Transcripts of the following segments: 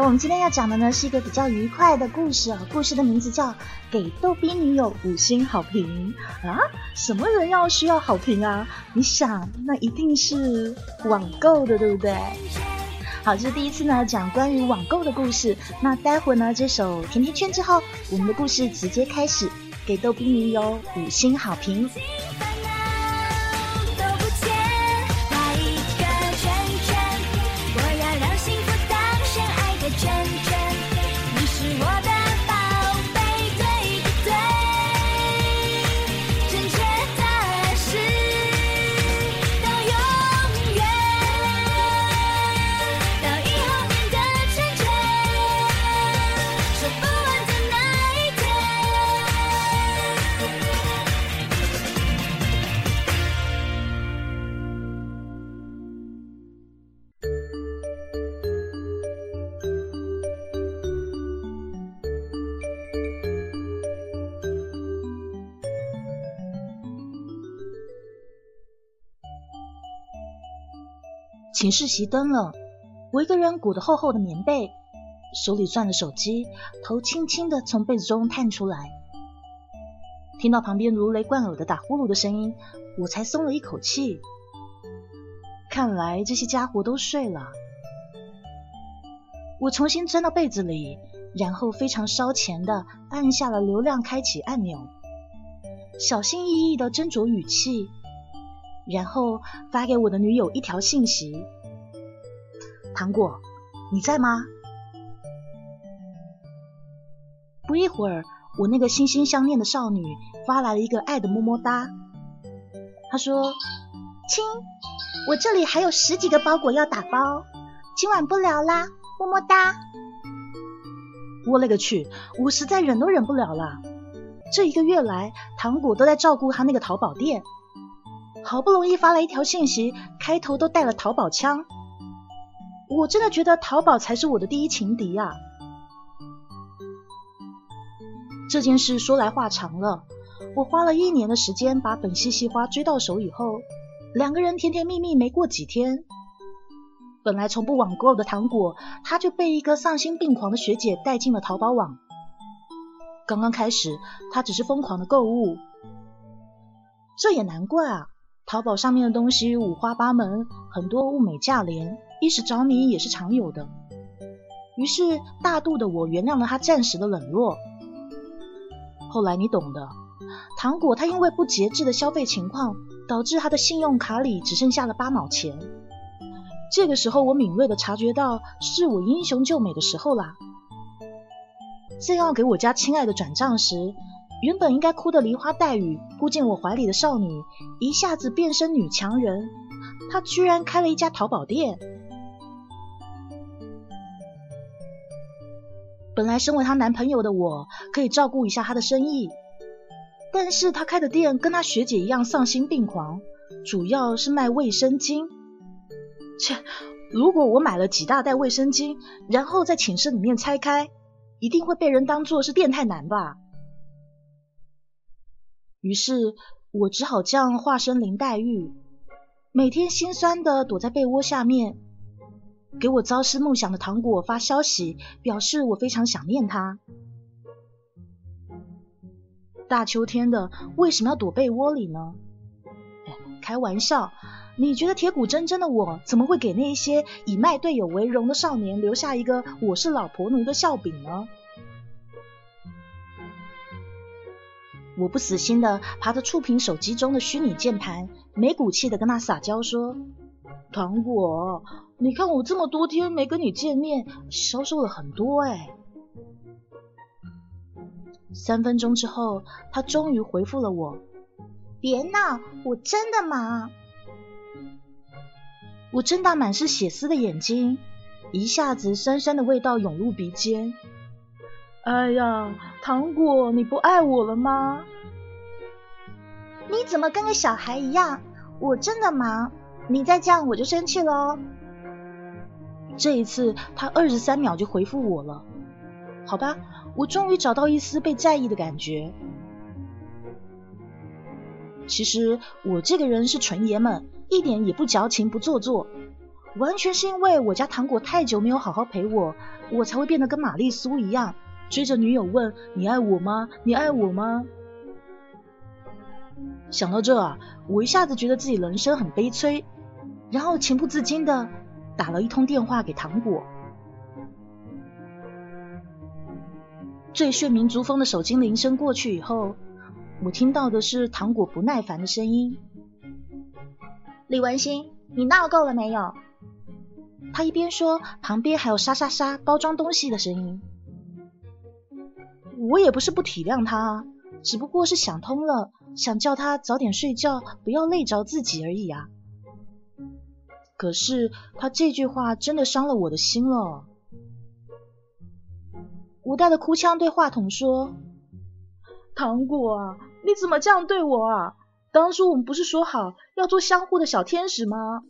我们今天要讲的呢是一个比较愉快的故事啊，故事的名字叫《给逗逼女友五星好评》啊。什么人要需要好评啊？你想，那一定是网购的，对不对？好，这是第一次呢讲关于网购的故事。那待会呢这首甜甜圈之后，我们的故事直接开始，给逗逼女友五星好评。寝室熄灯了，我一个人裹着厚厚的棉被，手里攥着手机，头轻轻的从被子中探出来，听到旁边如雷贯耳的打呼噜的声音，我才松了一口气。看来这些家伙都睡了。我重新钻到被子里，然后非常烧钱的按下了流量开启按钮，小心翼翼的斟酌语气。然后发给我的女友一条信息：“糖果，你在吗？”不一会儿，我那个心心相念的少女发来了一个爱的么么哒。她说：“亲，我这里还有十几个包裹要打包，今晚不聊啦，么么哒。”我勒个去，我实在忍都忍不了了。这一个月来，糖果都在照顾他那个淘宝店。好不容易发了一条信息，开头都带了淘宝腔，我真的觉得淘宝才是我的第一情敌啊！这件事说来话长了，我花了一年的时间把本西西花追到手以后，两个人甜甜蜜蜜没过几天，本来从不网购的糖果，他就被一个丧心病狂的学姐带进了淘宝网。刚刚开始，他只是疯狂的购物，这也难怪啊！淘宝上面的东西五花八门，很多物美价廉，一时着迷也是常有的。于是大度的我原谅了他暂时的冷落。后来你懂的，糖果他因为不节制的消费情况，导致他的信用卡里只剩下了八毛钱。这个时候我敏锐的察觉到，是我英雄救美的时候啦。正要给我家亲爱的转账时，原本应该哭得梨花带雨、扑进我怀里的少女，一下子变身女强人。她居然开了一家淘宝店。本来身为她男朋友的我，可以照顾一下她的生意，但是她开的店跟她学姐一样丧心病狂，主要是卖卫生巾。切，如果我买了几大袋卫生巾，然后在寝室里面拆开，一定会被人当做是变态男吧？于是我只好这样化身林黛玉，每天心酸的躲在被窝下面，给我朝思暮想的糖果发消息，表示我非常想念他。大秋天的，为什么要躲被窝里呢？开玩笑，你觉得铁骨铮铮的我，怎么会给那些以卖队友为荣的少年留下一个我是老婆奴的笑柄呢？我不死心的爬着触屏手机中的虚拟键盘，没骨气的跟他撒娇说：“糖果，你看我这么多天没跟你见面，消瘦了很多哎。”三分钟之后，他终于回复了我：“别闹，我真的忙。”我睁大满是血丝的眼睛，一下子酸酸的味道涌入鼻尖。哎呀，糖果，你不爱我了吗？你怎么跟个小孩一样？我真的忙，你再这样我就生气喽。这一次他二十三秒就回复我了，好吧，我终于找到一丝被在意的感觉。其实我这个人是纯爷们，一点也不矫情不做作。完全是因为我家糖果太久没有好好陪我，我才会变得跟玛丽苏一样，追着女友问你爱我吗？你爱我吗？想到这啊，我一下子觉得自己人生很悲催，然后情不自禁的打了一通电话给糖果。最炫民族风的手机铃声过去以后，我听到的是糖果不耐烦的声音：“李文新，你闹够了没有？”他一边说，旁边还有沙沙沙包装东西的声音。我也不是不体谅他，只不过是想通了，想叫他早点睡觉，不要累着自己而已啊。可是他这句话真的伤了我的心了。我带着哭腔对话筒说：“糖果啊，你怎么这样对我啊？当初我们不是说好要做相互的小天使吗？”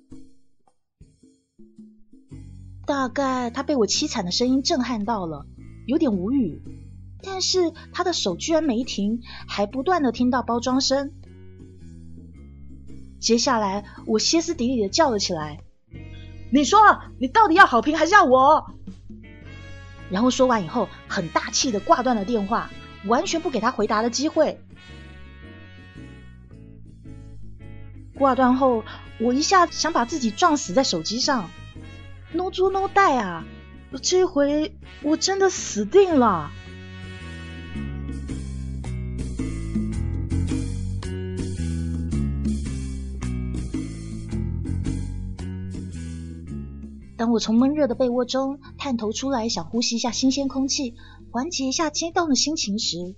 大概他被我凄惨的声音震撼到了，有点无语。但是他的手居然没停，还不断的听到包装声。接下来我歇斯底里的叫了起来：“你说，你到底要好评还是要我？”然后说完以后，很大气的挂断了电话，完全不给他回答的机会。挂断后，我一下想把自己撞死在手机上，no 猪 no 带啊！这回我真的死定了。当我从闷热的被窝中探头出来，想呼吸一下新鲜空气，缓解一下激动的心情时，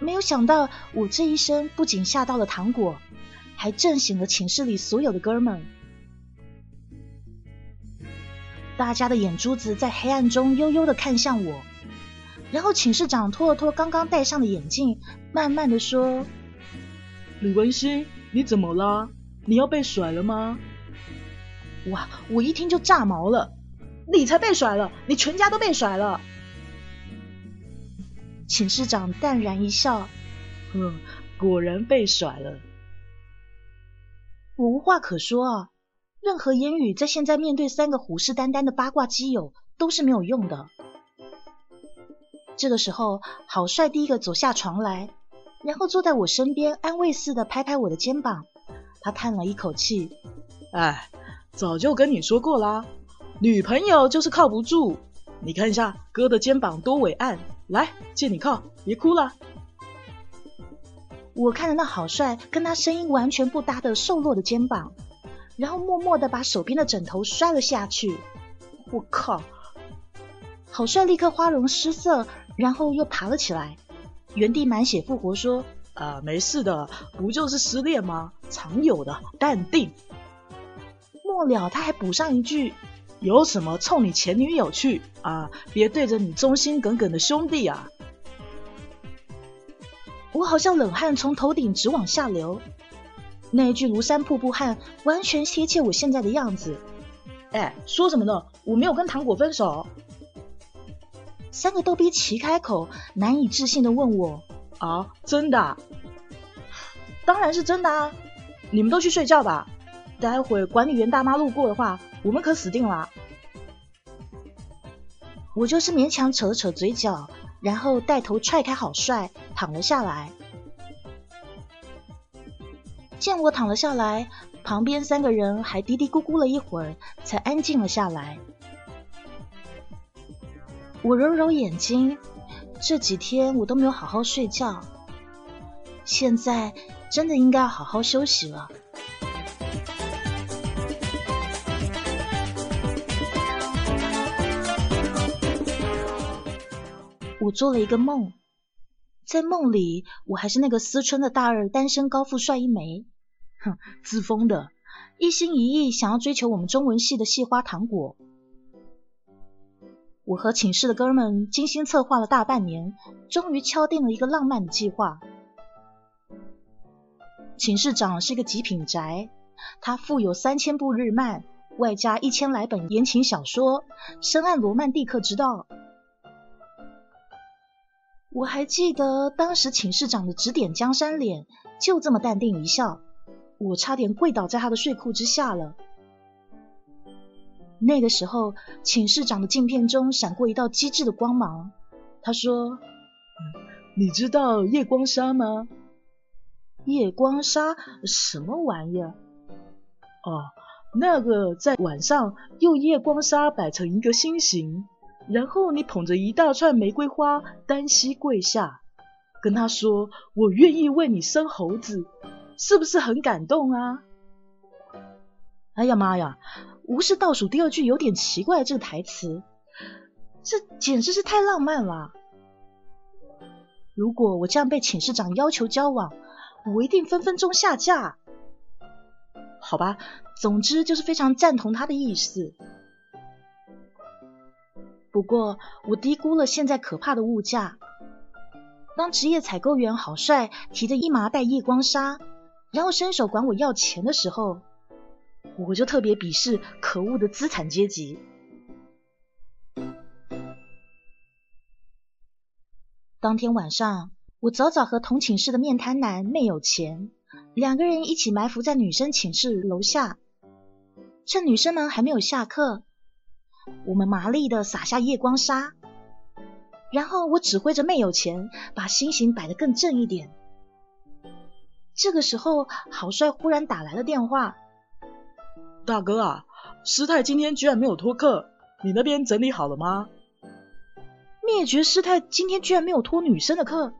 没有想到我这一声不仅吓到了糖果，还震醒了寝室里所有的哥们。大家的眼珠子在黑暗中悠悠的看向我，然后寝室长拖了拖刚刚戴上的眼镜，慢慢的说：“李文熙，你怎么了？你要被甩了吗？”哇！我一听就炸毛了，你才被甩了，你全家都被甩了。寝室长淡然一笑，哼，果然被甩了。我无话可说啊，任何言语在现在面对三个虎视眈眈的八卦基友都是没有用的。这个时候，郝帅第一个走下床来，然后坐在我身边，安慰似的拍拍我的肩膀。他叹了一口气，哎。早就跟你说过啦，女朋友就是靠不住。你看一下哥的肩膀多伟岸，来借你靠，别哭了。我看着那好帅，跟他声音完全不搭的瘦弱的肩膀，然后默默的把手边的枕头摔了下去。我靠！好帅立刻花容失色，然后又爬了起来，原地满血复活说：“啊，没事的，不就是失恋吗？常有的，淡定。”末了，他还补上一句：“有什么冲你前女友去啊？别对着你忠心耿耿的兄弟啊！”我好像冷汗从头顶直往下流。那一句庐山瀑布汗完全贴切我现在的样子。哎，说什么呢？我没有跟糖果分手。三个逗逼齐开口，难以置信的问我：“啊，真的？当然是真的啊！你们都去睡觉吧。”待会管理员大妈路过的话，我们可死定了。我就是勉强扯了扯嘴角，然后带头踹开好帅，躺了下来。见我躺了下来，旁边三个人还嘀嘀咕咕了一会儿，才安静了下来。我揉揉眼睛，这几天我都没有好好睡觉，现在真的应该好好休息了。我做了一个梦，在梦里我还是那个思春的大二单身高富帅一枚，哼，自封的，一心一意想要追求我们中文系的系花糖果。我和寝室的哥们精心策划了大半年，终于敲定了一个浪漫的计划。寝室长是一个极品宅，他富有三千部日漫，外加一千来本言情小说，深谙罗曼蒂克之道。我还记得当时寝室长的指点江山脸，就这么淡定一笑，我差点跪倒在他的睡裤之下了。那个时候，寝室长的镜片中闪过一道机智的光芒。他说：“你知道夜光纱吗？夜光纱什么玩意儿？哦，那个在晚上用夜光纱摆成一个心形，然后你捧着一大串玫瑰花，单膝跪下，跟他说：‘我愿意为你生猴子’，是不是很感动啊？”哎呀妈呀！无视倒数第二句有点奇怪，这个台词，这简直是太浪漫了。如果我这样被寝室长要求交往，我一定分分钟下架。好吧，总之就是非常赞同他的意思。不过我低估了现在可怕的物价。当职业采购员郝帅提着一麻袋夜光沙，然后伸手管我要钱的时候，我就特别鄙视可恶的资产阶级。当天晚上，我早早和同寝室的面瘫男妹有钱两个人一起埋伏在女生寝室楼下，趁女生们还没有下课，我们麻利的撒下夜光沙，然后我指挥着妹有钱把心形摆得更正一点。这个时候，郝帅忽然打来了电话。大哥啊，师太今天居然没有托课，你那边整理好了吗？灭绝师太今天居然没有托女生的课，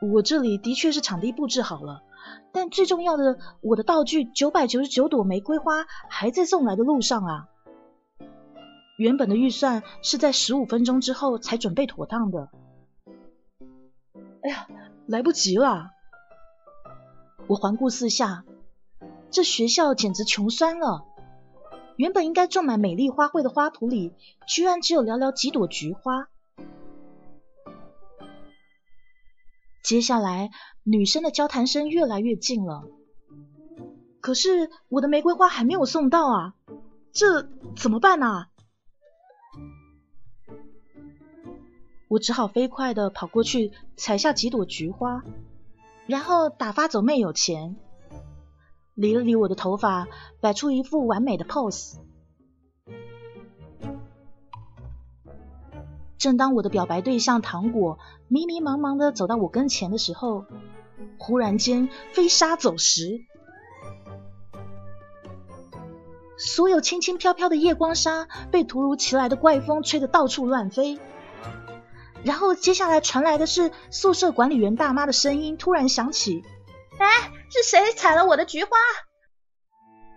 我这里的确是场地布置好了，但最重要的，我的道具九百九十九朵玫瑰花还在送来的路上啊。原本的预算是在十五分钟之后才准备妥当的。哎呀，来不及了！我环顾四下。这学校简直穷酸了。原本应该种满美丽花卉的花圃里，居然只有寥寥几朵菊花。接下来，女生的交谈声越来越近了。可是我的玫瑰花还没有送到啊，这怎么办啊？我只好飞快的跑过去，采下几朵菊花，然后打发走妹有钱。理了理我的头发，摆出一副完美的 pose。正当我的表白对象糖果迷迷茫茫的走到我跟前的时候，忽然间飞沙走石，所有轻轻飘飘的夜光纱被突如其来的怪风吹得到处乱飞。然后接下来传来的是宿舍管理员大妈的声音突然响起：“哎。”是谁踩了我的菊花？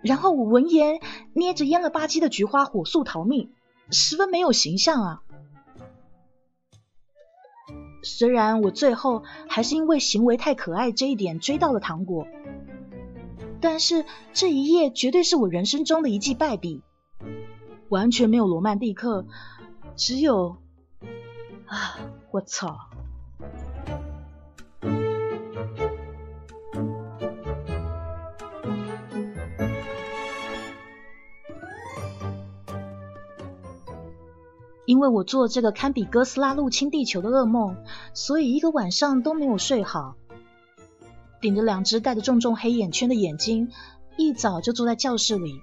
然后我闻言捏着蔫了吧唧的菊花，火速逃命，十分没有形象啊！虽然我最后还是因为行为太可爱这一点追到了糖果，但是这一夜绝对是我人生中的一记败笔，完全没有罗曼蒂克，只有……啊，我操！因为我做这个堪比哥斯拉入侵地球的噩梦，所以一个晚上都没有睡好。顶着两只带着重重黑眼圈的眼睛，一早就坐在教室里。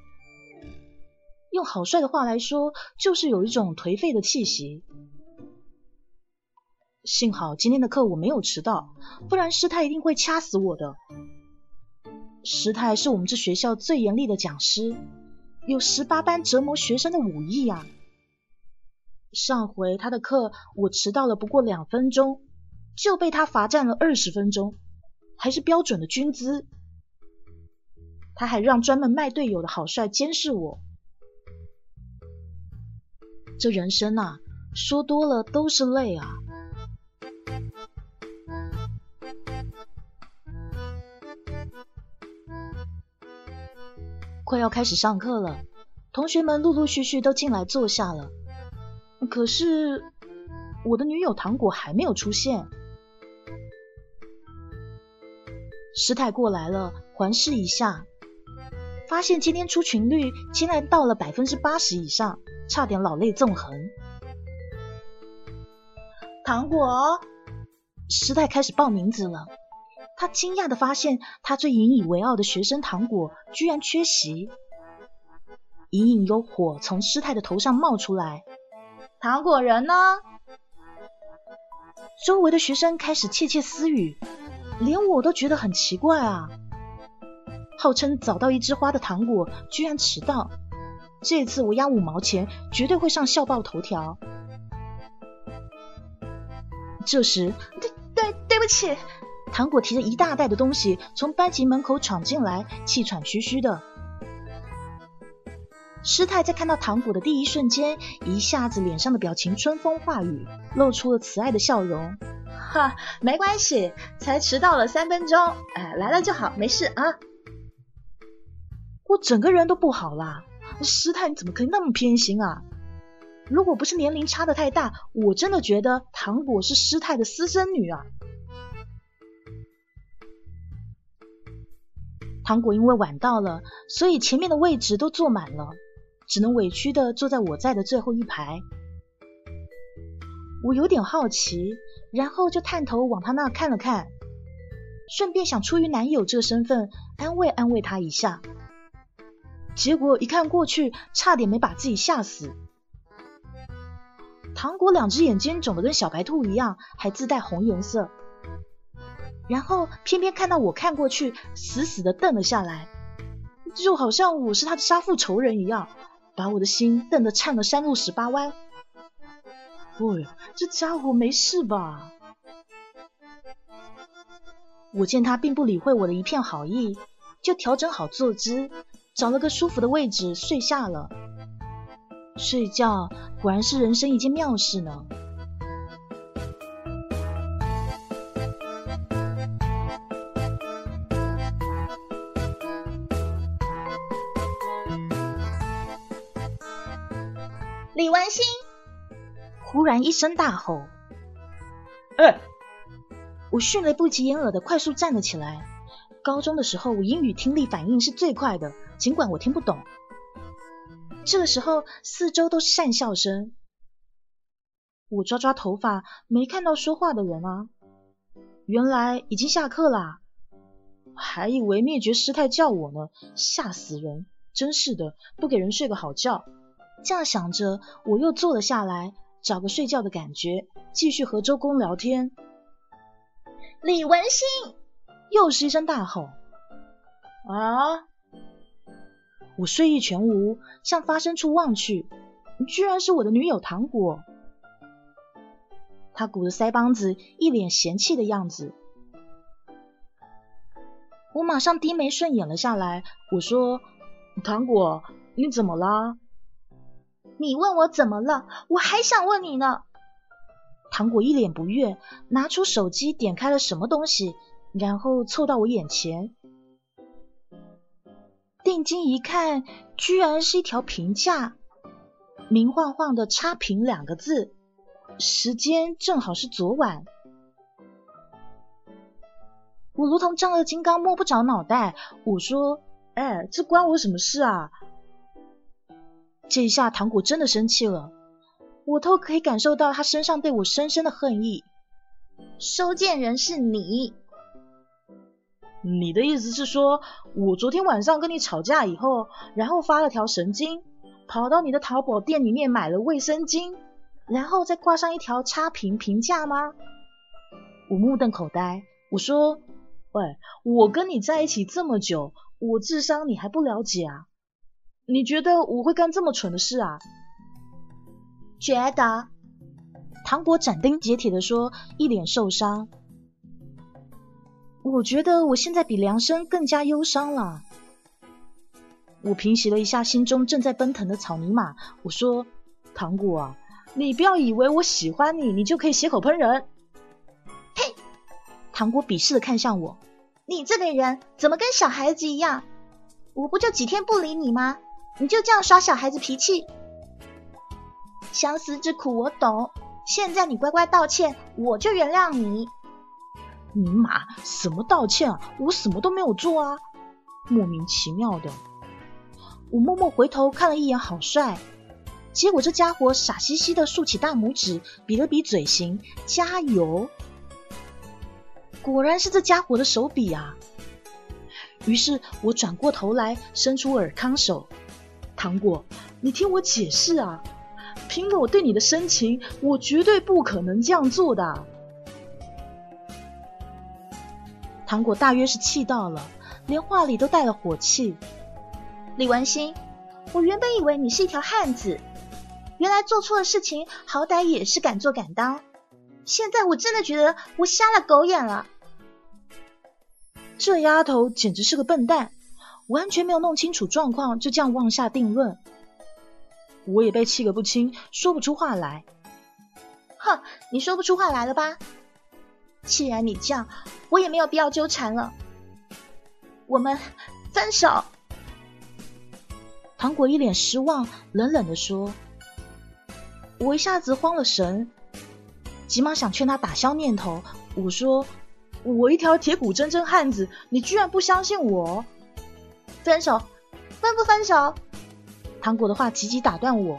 用好帅的话来说，就是有一种颓废的气息。幸好今天的课我没有迟到，不然师太一定会掐死我的。师太是我们这学校最严厉的讲师，有十八般折磨学生的武艺呀。上回他的课我迟到了不过两分钟，就被他罚站了二十分钟，还是标准的军姿。他还让专门卖队友的好帅监视我。这人生啊，说多了都是泪啊。快要开始上课了，同学们陆陆续续都进来坐下了。可是我的女友糖果还没有出现。师太过来了，环视一下，发现今天出勤率竟然到了百分之八十以上，差点老泪纵横。糖果，师太开始报名字了。他惊讶的发现，他最引以为傲的学生糖果居然缺席。隐隐有火从师太的头上冒出来。糖果人呢？周围的学生开始窃窃私语，连我都觉得很奇怪啊！号称早到一枝花的糖果居然迟到，这次我押五毛钱，绝对会上校报头条。这时，对对对不起，糖果提着一大袋的东西从班级门口闯进来，气喘吁吁的。师太在看到糖果的第一瞬间，一下子脸上的表情春风化雨，露出了慈爱的笑容。哈，没关系，才迟到了三分钟，哎，来了就好，没事啊。我整个人都不好啦，师太你怎么可以那么偏心啊？如果不是年龄差的太大，我真的觉得糖果是师太的私生女啊。糖果因为晚到了，所以前面的位置都坐满了。只能委屈的坐在我在的最后一排。我有点好奇，然后就探头往他那看了看，顺便想出于男友这个身份安慰安慰他一下。结果一看过去，差点没把自己吓死。糖果两只眼睛肿得跟小白兔一样，还自带红颜色，然后偏偏看到我看过去，死死的瞪了下来，就好像我是他的杀父仇人一样。把我的心瞪得颤了山路十八弯。喂，这家伙没事吧？我见他并不理会我的一片好意，就调整好坐姿，找了个舒服的位置睡下了。睡觉果然是人生一件妙事呢。文心忽然一声大吼：“哎！”我迅雷不及掩耳的快速站了起来。高中的时候，我英语听力反应是最快的，尽管我听不懂。这个时候，四周都是讪笑声。我抓抓头发，没看到说话的人啊。原来已经下课啦，还以为灭绝师太叫我呢，吓死人！真是的，不给人睡个好觉。这样想着，我又坐了下来，找个睡觉的感觉，继续和周公聊天。李文新又是一声大吼：“啊！”我睡意全无，向发声处望去，居然是我的女友糖果。他鼓着腮帮子，一脸嫌弃的样子。我马上低眉顺眼了下来，我说：“糖果，你怎么啦？”你问我怎么了，我还想问你呢。糖果一脸不悦，拿出手机点开了什么东西，然后凑到我眼前。定睛一看，居然是一条评价，明晃晃的“差评”两个字，时间正好是昨晚。我如同丈二金刚摸不着脑袋，我说：“哎，这关我什么事啊？”这一下，糖果真的生气了，我都可以感受到他身上对我深深的恨意。收件人是你，你的意思是说，我昨天晚上跟你吵架以后，然后发了条神经，跑到你的淘宝店里面买了卫生巾，然后再挂上一条差评评价吗？我目瞪口呆，我说：“喂，我跟你在一起这么久，我智商你还不了解啊？”你觉得我会干这么蠢的事啊？觉得？糖果斩钉截铁的说，一脸受伤。我觉得我现在比梁生更加忧伤了。我平息了一下心中正在奔腾的草泥马，我说：“糖果啊，你不要以为我喜欢你，你就可以血口喷人。”呸！糖果鄙视的看向我：“你这个人怎么跟小孩子一样？我不就几天不理你吗？”你就这样耍小孩子脾气，相思之苦我懂。现在你乖乖道歉，我就原谅你。尼玛，什么道歉啊？我什么都没有做啊！莫名其妙的。我默默回头看了一眼好帅，结果这家伙傻兮兮的竖起大拇指，比了比嘴型，加油。果然是这家伙的手笔啊！于是我转过头来，伸出尔康手。糖果，你听我解释啊！凭着我对你的深情，我绝对不可能这样做的。糖果大约是气到了，连话里都带了火气。李文新，我原本以为你是一条汉子，原来做错了事情，好歹也是敢做敢当。现在我真的觉得我瞎了狗眼了。这丫头简直是个笨蛋，完全没有弄清楚状况，就这样妄下定论。我也被气个不轻，说不出话来。哼，你说不出话来了吧？既然你这样，我也没有必要纠缠了。我们分手。糖果一脸失望，冷冷的说：“我一下子慌了神，急忙想劝他打消念头。我说：我一条铁骨铮铮汉子，你居然不相信我？分手，分不分手？”糖果的话急急打断我。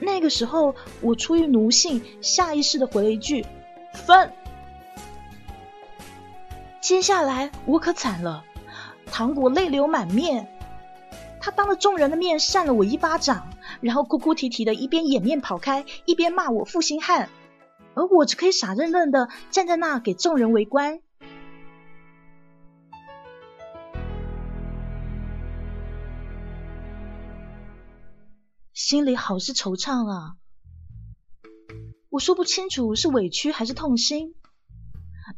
那个时候，我出于奴性，下意识的回了一句：“分。”接下来我可惨了，糖果泪流满面，他当着众人的面扇了我一巴掌，然后哭哭啼啼的一边掩面跑开，一边骂我负心汉，而我只可以傻愣愣的站在那给众人围观。心里好是惆怅啊！我说不清楚是委屈还是痛心。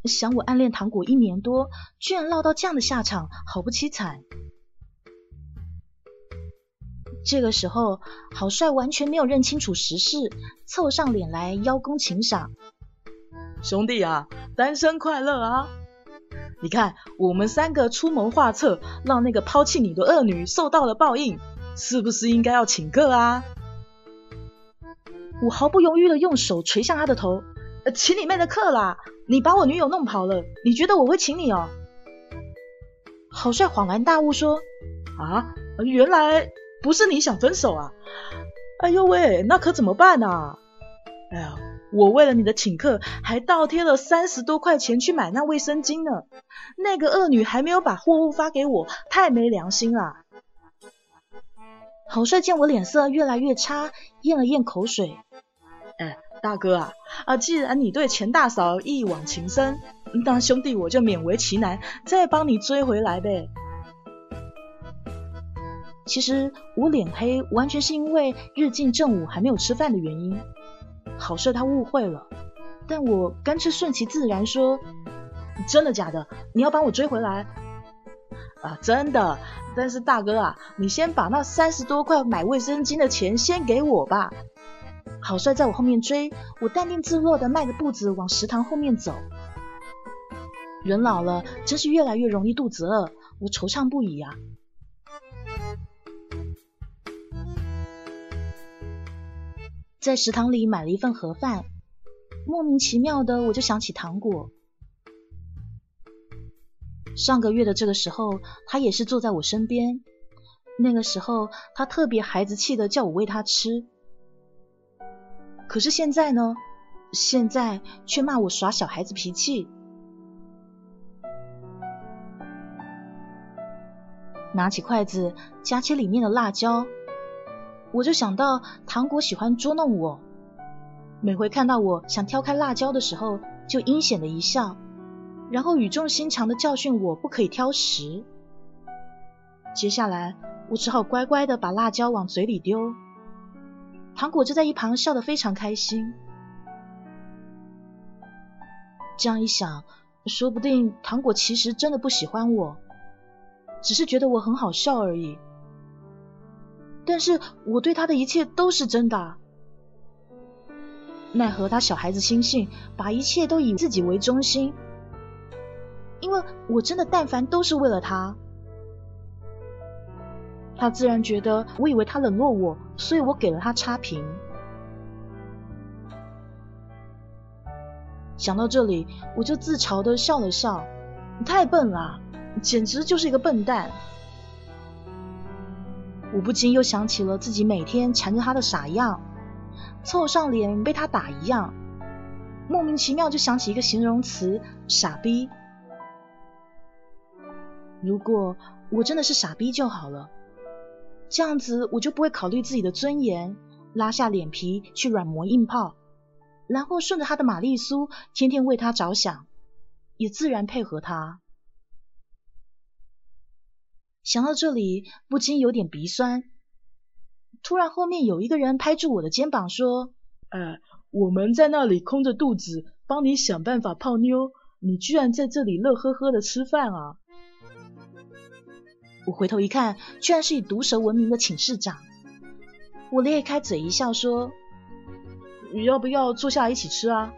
想我暗恋糖果一年多，居然落到这样的下场，好不凄惨。这个时候，郝帅完全没有认清楚时事，凑上脸来邀功请赏。兄弟啊，单身快乐啊！你看，我们三个出谋划策，让那个抛弃你的恶女受到了报应。是不是应该要请客啊？我毫不犹豫的用手捶向他的头，请你妹的客啦！你把我女友弄跑了，你觉得我会请你哦？郝帅恍然大悟说：啊，原来不是你想分手啊！哎呦喂，那可怎么办啊？哎呀，我为了你的请客，还倒贴了三十多块钱去买那卫生巾呢。那个恶女还没有把货物发给我，太没良心了。郝帅见我脸色越来越差，咽了咽口水。哎，大哥啊，啊，既然你对钱大嫂一往情深，那兄弟我就勉为其难，再帮你追回来呗。其实我脸黑，完全是因为日进正午还没有吃饭的原因。郝帅他误会了，但我干脆顺其自然说：真的假的？你要帮我追回来？啊，真的。但是大哥啊，你先把那三十多块买卫生巾的钱先给我吧。郝帅在我后面追，我淡定自若的迈着步子往食堂后面走。人老了，真是越来越容易肚子饿，我惆怅不已啊。在食堂里买了一份盒饭，莫名其妙的我就想起糖果。上个月的这个时候，他也是坐在我身边。那个时候，他特别孩子气的叫我喂他吃。可是现在呢？现在却骂我耍小孩子脾气。拿起筷子夹起里面的辣椒，我就想到糖果喜欢捉弄我。每回看到我想挑开辣椒的时候，就阴险的一笑。然后语重心长的教训我不可以挑食。接下来我只好乖乖的把辣椒往嘴里丢，糖果就在一旁笑得非常开心。这样一想，说不定糖果其实真的不喜欢我，只是觉得我很好笑而已。但是我对他的一切都是真的，奈何他小孩子心性，把一切都以自己为中心。因为我真的但凡都是为了他，他自然觉得我以为他冷落我，所以我给了他差评。想到这里，我就自嘲的笑了笑，太笨了，简直就是一个笨蛋。我不禁又想起了自己每天缠着他的傻样，凑上脸被他打一样，莫名其妙就想起一个形容词：傻逼。如果我真的是傻逼就好了，这样子我就不会考虑自己的尊严，拉下脸皮去软磨硬泡，然后顺着他的玛丽苏，天天为他着想，也自然配合他。想到这里，不禁有点鼻酸。突然，后面有一个人拍住我的肩膀说：“哎，我们在那里空着肚子帮你想办法泡妞，你居然在这里乐呵呵的吃饭啊！”我回头一看，居然是以毒舌闻名的寝室长。我咧开嘴一笑说：“要不要坐下来一起吃啊？”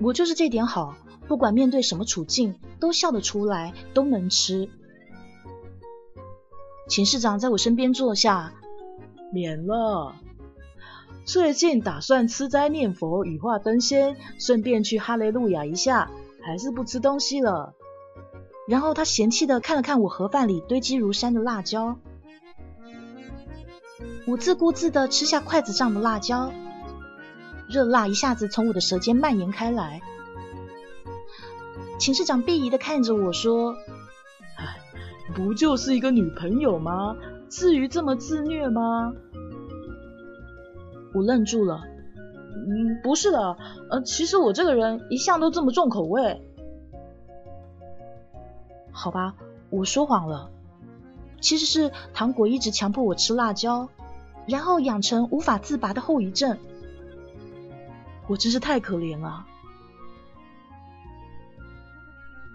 我就是这点好，不管面对什么处境，都笑得出来，都能吃。寝室长在我身边坐下，免了。最近打算吃斋念佛、羽化登仙，顺便去哈雷路亚一下，还是不吃东西了。然后他嫌弃的看了看我盒饭里堆积如山的辣椒，我自顾自的吃下筷子上的辣椒，热辣一下子从我的舌尖蔓延开来。寝室长鄙夷的看着我说。哎不就是一个女朋友吗？至于这么自虐吗？我愣住了。嗯，不是的，呃，其实我这个人一向都这么重口味。好吧，我说谎了。其实是糖果一直强迫我吃辣椒，然后养成无法自拔的后遗症。我真是太可怜了。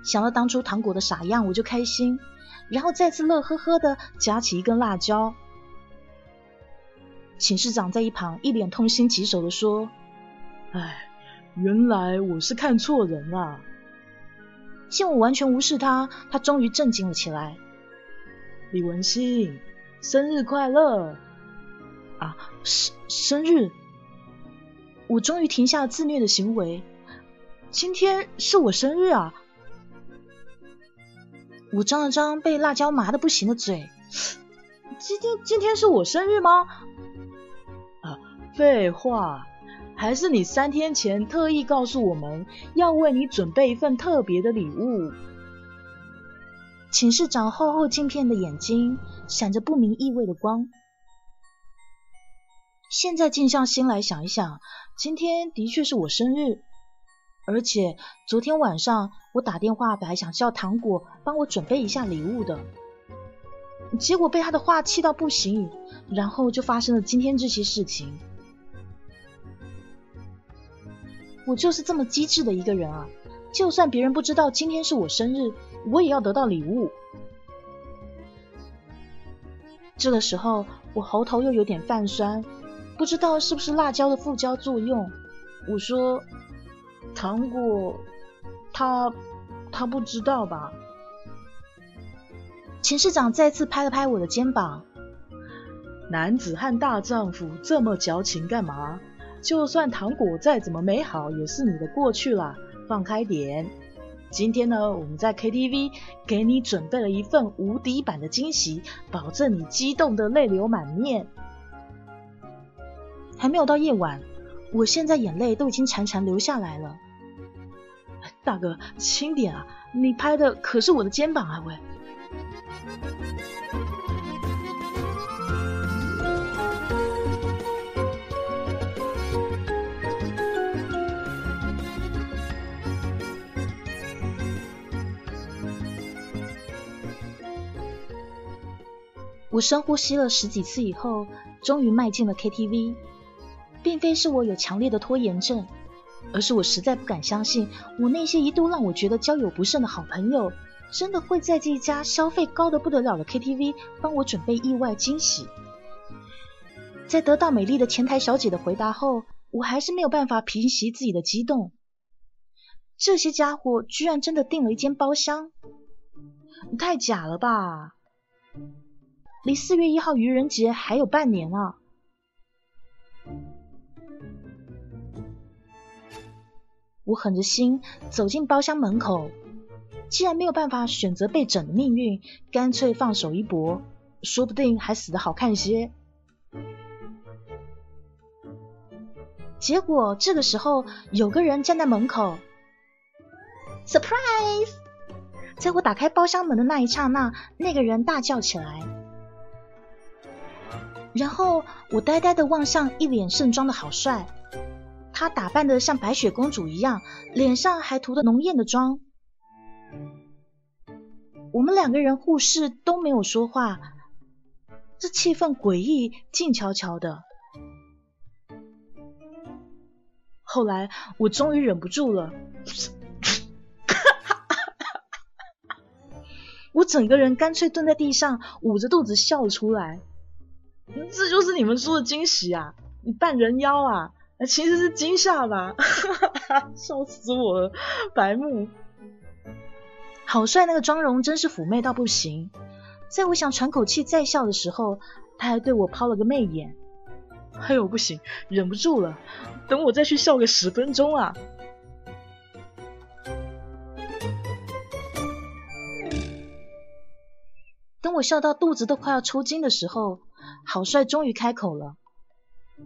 想到当初糖果的傻样，我就开心。然后再次乐呵呵的夹起一根辣椒，寝室长在一旁一脸痛心疾首的说：“哎，原来我是看错人了。”见我完全无视他，他终于震惊了起来：“李文馨，生日快乐！啊，生生日！我终于停下了自虐的行为，今天是我生日啊！”我张了张被辣椒麻的不行的嘴，今天今天是我生日吗？啊，废话，还是你三天前特意告诉我们要为你准备一份特别的礼物。寝室长厚厚镜片的眼睛闪着不明意味的光。现在静下心来想一想，今天的确是我生日。而且昨天晚上我打电话本来想叫糖果帮我准备一下礼物的，结果被他的话气到不行，然后就发生了今天这些事情。我就是这么机智的一个人啊！就算别人不知道今天是我生日，我也要得到礼物。这个时候我喉头又有点泛酸，不知道是不是辣椒的附加作用。我说。糖果，他他不知道吧？秦市长再次拍了拍我的肩膀。男子汉大丈夫这么矫情干嘛？就算糖果再怎么美好，也是你的过去了，放开点。今天呢，我们在 KTV 给你准备了一份无敌版的惊喜，保证你激动的泪流满面。还没有到夜晚，我现在眼泪都已经潺潺流下来了。大哥，轻点啊！你拍的可是我的肩膀啊！喂，我深呼吸了十几次以后，终于迈进了 KTV。并非是我有强烈的拖延症。而是我实在不敢相信，我那些一度让我觉得交友不慎的好朋友，真的会在这家消费高的不得了的 KTV 帮我准备意外惊喜。在得到美丽的前台小姐的回答后，我还是没有办法平息自己的激动。这些家伙居然真的订了一间包厢，太假了吧！离四月一号愚人节还有半年啊！我狠着心走进包厢门口，既然没有办法选择被整的命运，干脆放手一搏，说不定还死得好看些。结果这个时候，有个人站在门口，surprise！在我打开包厢门的那一刹那，那个人大叫起来：“然后我呆呆的望向一脸盛装的好帅，他打扮的像白雪公主一样，脸上还涂着浓艳的妆。我们两个人互视都没有说话，这气氛诡异，静悄悄的。后来我终于忍不住了，我整个人干脆蹲在地上，捂着肚子笑出来。这就是你们说的惊喜啊！你扮人妖啊？其实是惊吓吧？笑死我了，白目。好帅，那个妆容真是妩媚到不行。在我想喘口气再笑的时候，他还对我抛了个媚眼。哎呦，不行，忍不住了。等我再去笑个十分钟啊！等我笑到肚子都快要抽筋的时候。好帅，终于开口了。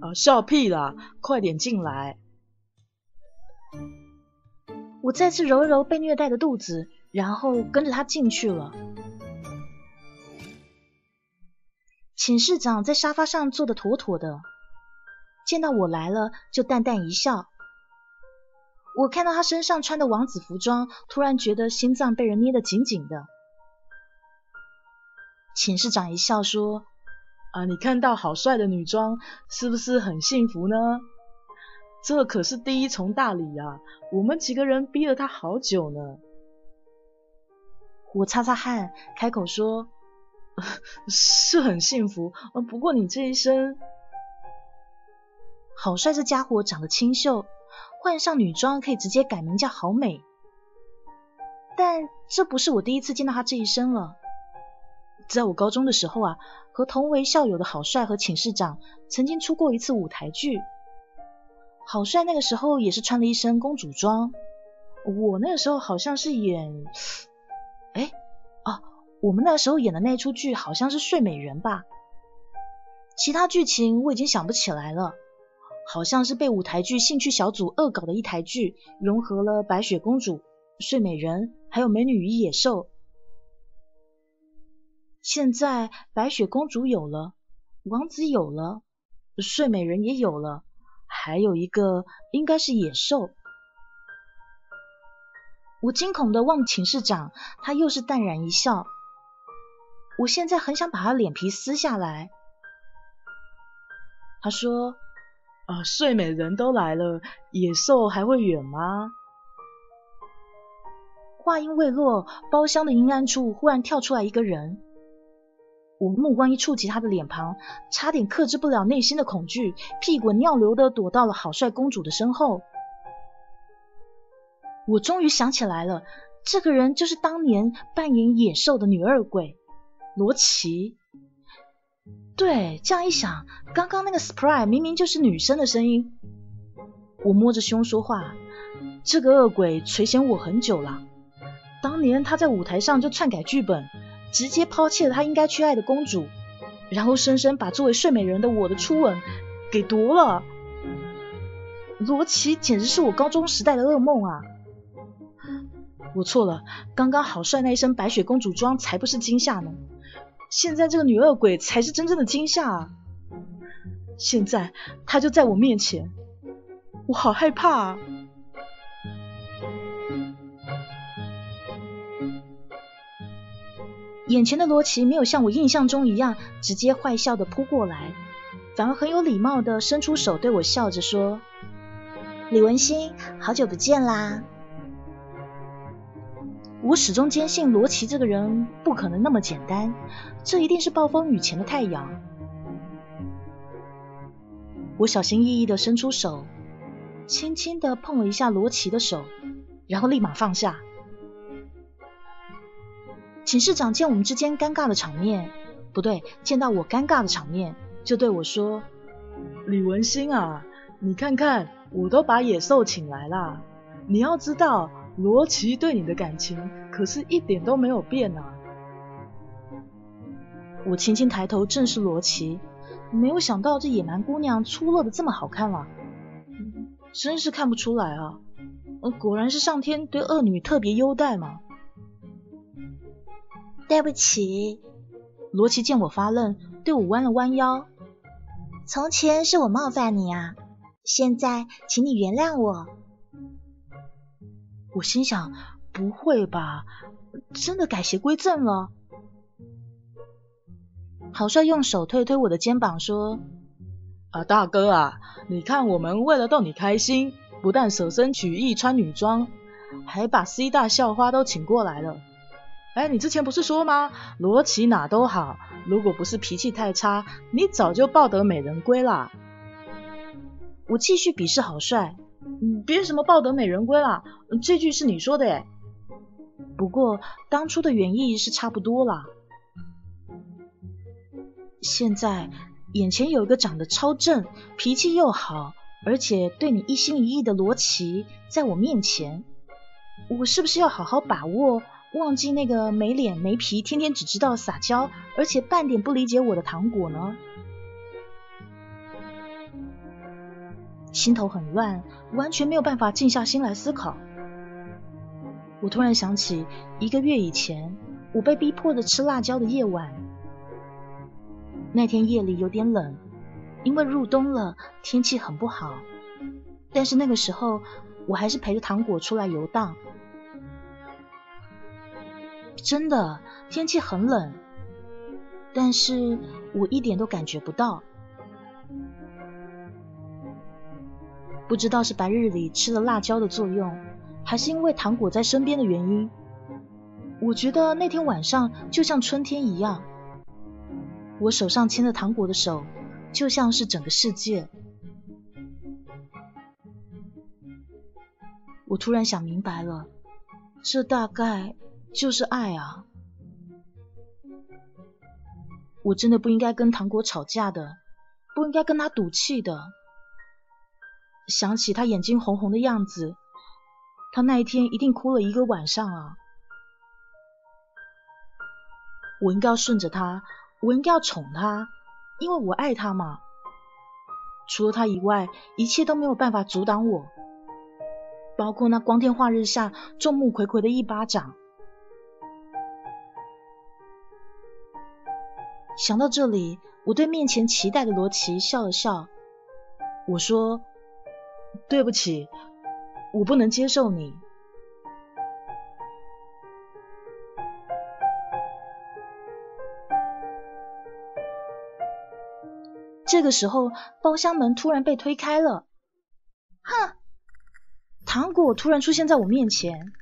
啊，笑屁啦！快点进来。我再次揉揉被虐待的肚子，然后跟着他进去了。寝室长在沙发上坐的妥妥的，见到我来了就淡淡一笑。我看到他身上穿的王子服装，突然觉得心脏被人捏得紧紧的。寝室长一笑说。啊，你看到好帅的女装，是不是很幸福呢？这可是第一重大礼啊！我们几个人逼了他好久呢。我擦擦汗，开口说：“ 是很幸福，不过你这一身……好帅，这家伙长得清秀，换上女装可以直接改名叫好美。但这不是我第一次见到他这一身了。”在我高中的时候啊，和同为校友的郝帅和寝室长曾经出过一次舞台剧。郝帅那个时候也是穿了一身公主装，我那个时候好像是演，哎，啊，我们那时候演的那出剧好像是睡美人吧？其他剧情我已经想不起来了，好像是被舞台剧兴趣小组恶搞的一台剧，融合了白雪公主、睡美人，还有美女与野兽。现在白雪公主有了，王子有了，睡美人也有了，还有一个应该是野兽。我惊恐的望寝室长，他又是淡然一笑。我现在很想把他脸皮撕下来。他说：“啊，睡美人都来了，野兽还会远吗？”话音未落，包厢的阴暗处忽然跳出来一个人。我目光一触及他的脸庞，差点克制不了内心的恐惧，屁滚尿流的躲到了好帅公主的身后。我终于想起来了，这个人就是当年扮演野兽的女二鬼罗琦。对，这样一想，刚刚那个 surprise 明明就是女生的声音。我摸着胸说话，这个恶鬼垂涎我很久了。当年他在舞台上就篡改剧本。直接抛弃了他应该去爱的公主，然后深深把作为睡美人的我的初吻给夺了。罗琦简直是我高中时代的噩梦啊！我错了，刚刚好帅那一身白雪公主装才不是惊吓呢，现在这个女恶鬼才是真正的惊吓啊！现在她就在我面前，我好害怕啊！眼前的罗琦没有像我印象中一样直接坏笑的扑过来，反而很有礼貌的伸出手对我笑着说：“李文新，好久不见啦！”我始终坚信罗琦这个人不可能那么简单，这一定是暴风雨前的太阳。我小心翼翼的伸出手，轻轻的碰了一下罗琦的手，然后立马放下。寝室长见我们之间尴尬的场面，不对，见到我尴尬的场面，就对我说：“李文星啊，你看看，我都把野兽请来啦。你要知道，罗琦对你的感情可是一点都没有变啊。”我轻轻抬头正视罗琦，没有想到这野蛮姑娘出落的这么好看啊，真是看不出来啊，果然是上天对恶女特别优待嘛。对不起，罗琦见我发愣，对我弯了弯腰。从前是我冒犯你啊，现在请你原谅我。我心想，不会吧，真的改邪归正了？郝帅用手推推我的肩膀说：“啊，大哥啊，你看我们为了逗你开心，不但舍身取义穿女装，还把 C 大校花都请过来了。哎，你之前不是说吗？罗琦哪都好，如果不是脾气太差，你早就抱得美人归啦。”我继续鄙视郝帅：“，别什么抱得美人归啦，这句是你说的哎。不过当初的原意是差不多啦。”现在眼前有一个长得超正、脾气又好，而且对你一心一意的罗琦在我面前，我是不是要好好把握，忘记那个没脸没皮、天天只知道撒娇，而且半点不理解我的糖果呢？心头很乱，完全没有办法静下心来思考。我突然想起一个月以前，我被逼迫的吃辣椒的夜晚。那天夜里有点冷，因为入冬了，天气很不好。但是那个时候，我还是陪着糖果出来游荡。真的，天气很冷，但是我一点都感觉不到。不知道是白日里吃了辣椒的作用，还是因为糖果在身边的原因，我觉得那天晚上就像春天一样。我手上牵着糖果的手，就像是整个世界。我突然想明白了，这大概就是爱啊！我真的不应该跟糖果吵架的，不应该跟他赌气的。想起他眼睛红红的样子，他那一天一定哭了一个晚上啊！我应该要顺着他。我应该要宠他，因为我爱他嘛。除了他以外，一切都没有办法阻挡我，包括那光天化日下众目睽睽的一巴掌。想到这里，我对面前期待的罗琦笑了笑，我说：“对不起，我不能接受你。”这个时候，包厢门突然被推开了。哼！糖果突然出现在我面前。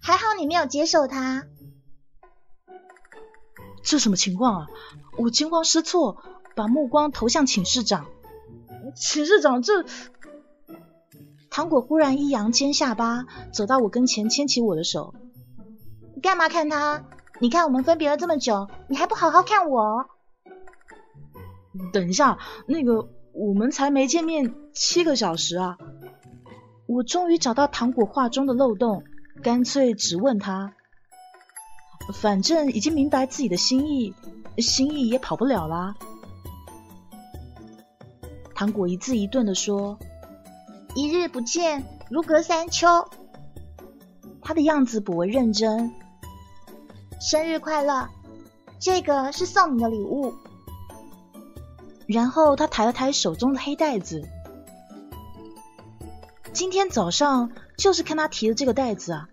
还好你没有接受他。这什么情况啊？我惊慌失措，把目光投向寝室长。寝室长，这……糖果忽然一扬尖下巴，走到我跟前，牵起我的手。干嘛看他？你看我们分别了这么久，你还不好好看我？等一下，那个我们才没见面七个小时啊！我终于找到糖果话中的漏洞，干脆只问他，反正已经明白自己的心意，心意也跑不了啦。糖果一字一顿的说：“一日不见，如隔三秋。”他的样子颇为认真。生日快乐，这个是送你的礼物。然后他抬了抬手中的黑袋子。今天早上就是看他提的这个袋子啊，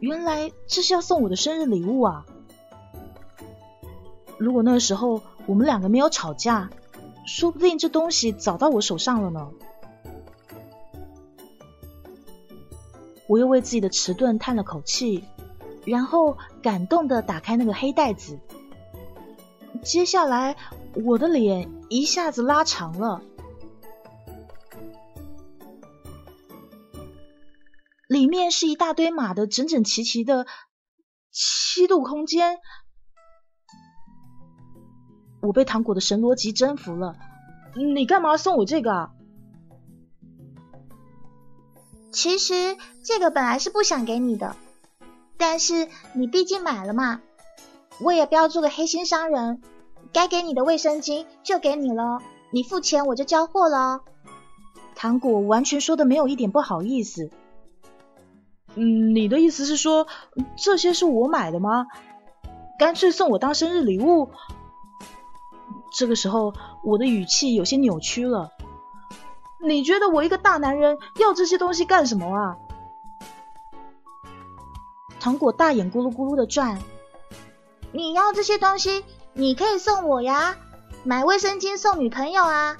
原来这是要送我的生日礼物啊！如果那个时候我们两个没有吵架，说不定这东西早到我手上了呢。我又为自己的迟钝叹了口气，然后感动的打开那个黑袋子。接下来我的脸。一下子拉长了，里面是一大堆码的整整齐齐的七度空间。我被糖果的神逻辑征服了。你干嘛送我这个啊？其实这个本来是不想给你的，但是你毕竟买了嘛，我也不要做个黑心商人。该给你的卫生巾就给你了，你付钱我就交货了。糖果完全说的没有一点不好意思。嗯，你的意思是说这些是我买的吗？干脆送我当生日礼物？这个时候我的语气有些扭曲了。你觉得我一个大男人要这些东西干什么啊？糖果大眼咕噜咕噜的转。你要这些东西，你可以送我呀，买卫生巾送女朋友啊。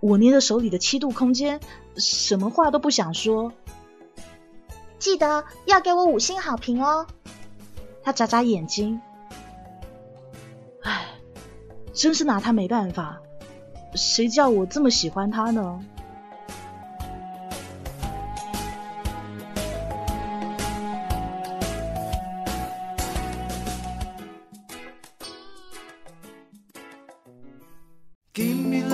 我捏着手里的七度空间，什么话都不想说。记得要给我五星好评哦。他眨眨眼睛，唉，真是拿他没办法。谁叫我这么喜欢他呢？爱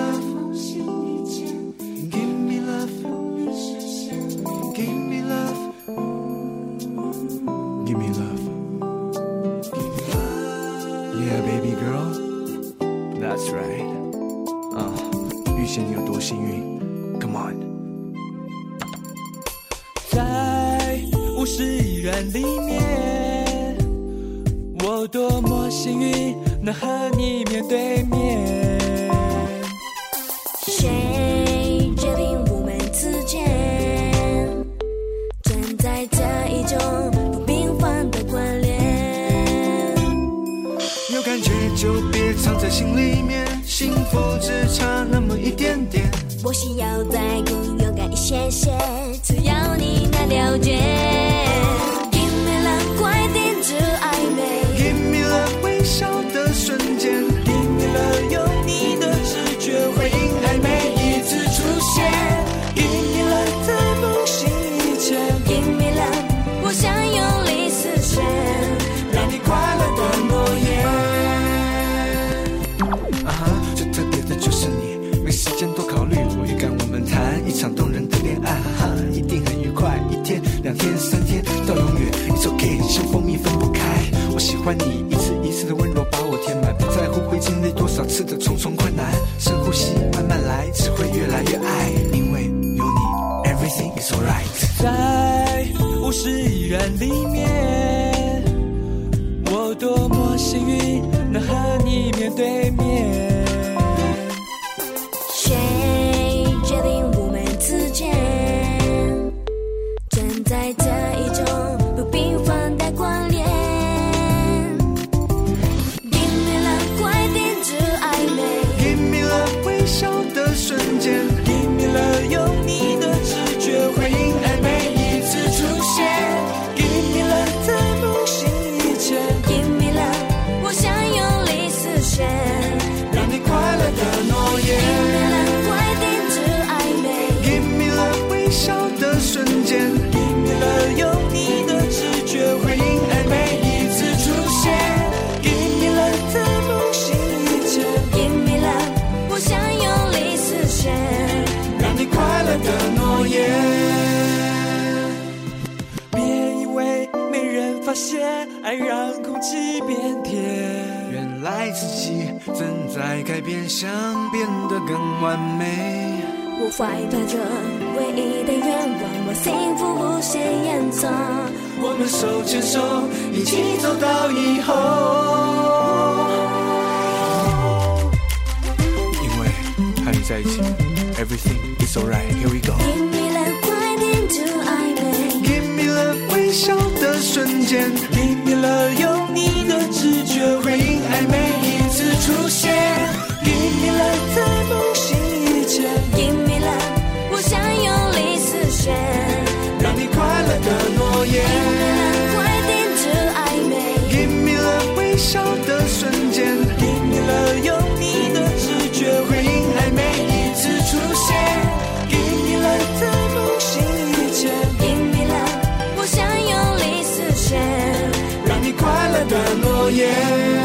让空气变甜。原来自己正在改变，想变得更完美。我怀抱着唯一的愿望，我幸福无限延长。我们手牵手，一起走到以后。因为和你在一起，everything is alright. Here we go. Give me love，快点就微笑的瞬间。了，有你的直觉回应爱每一次出现。给你了怎么 yeah.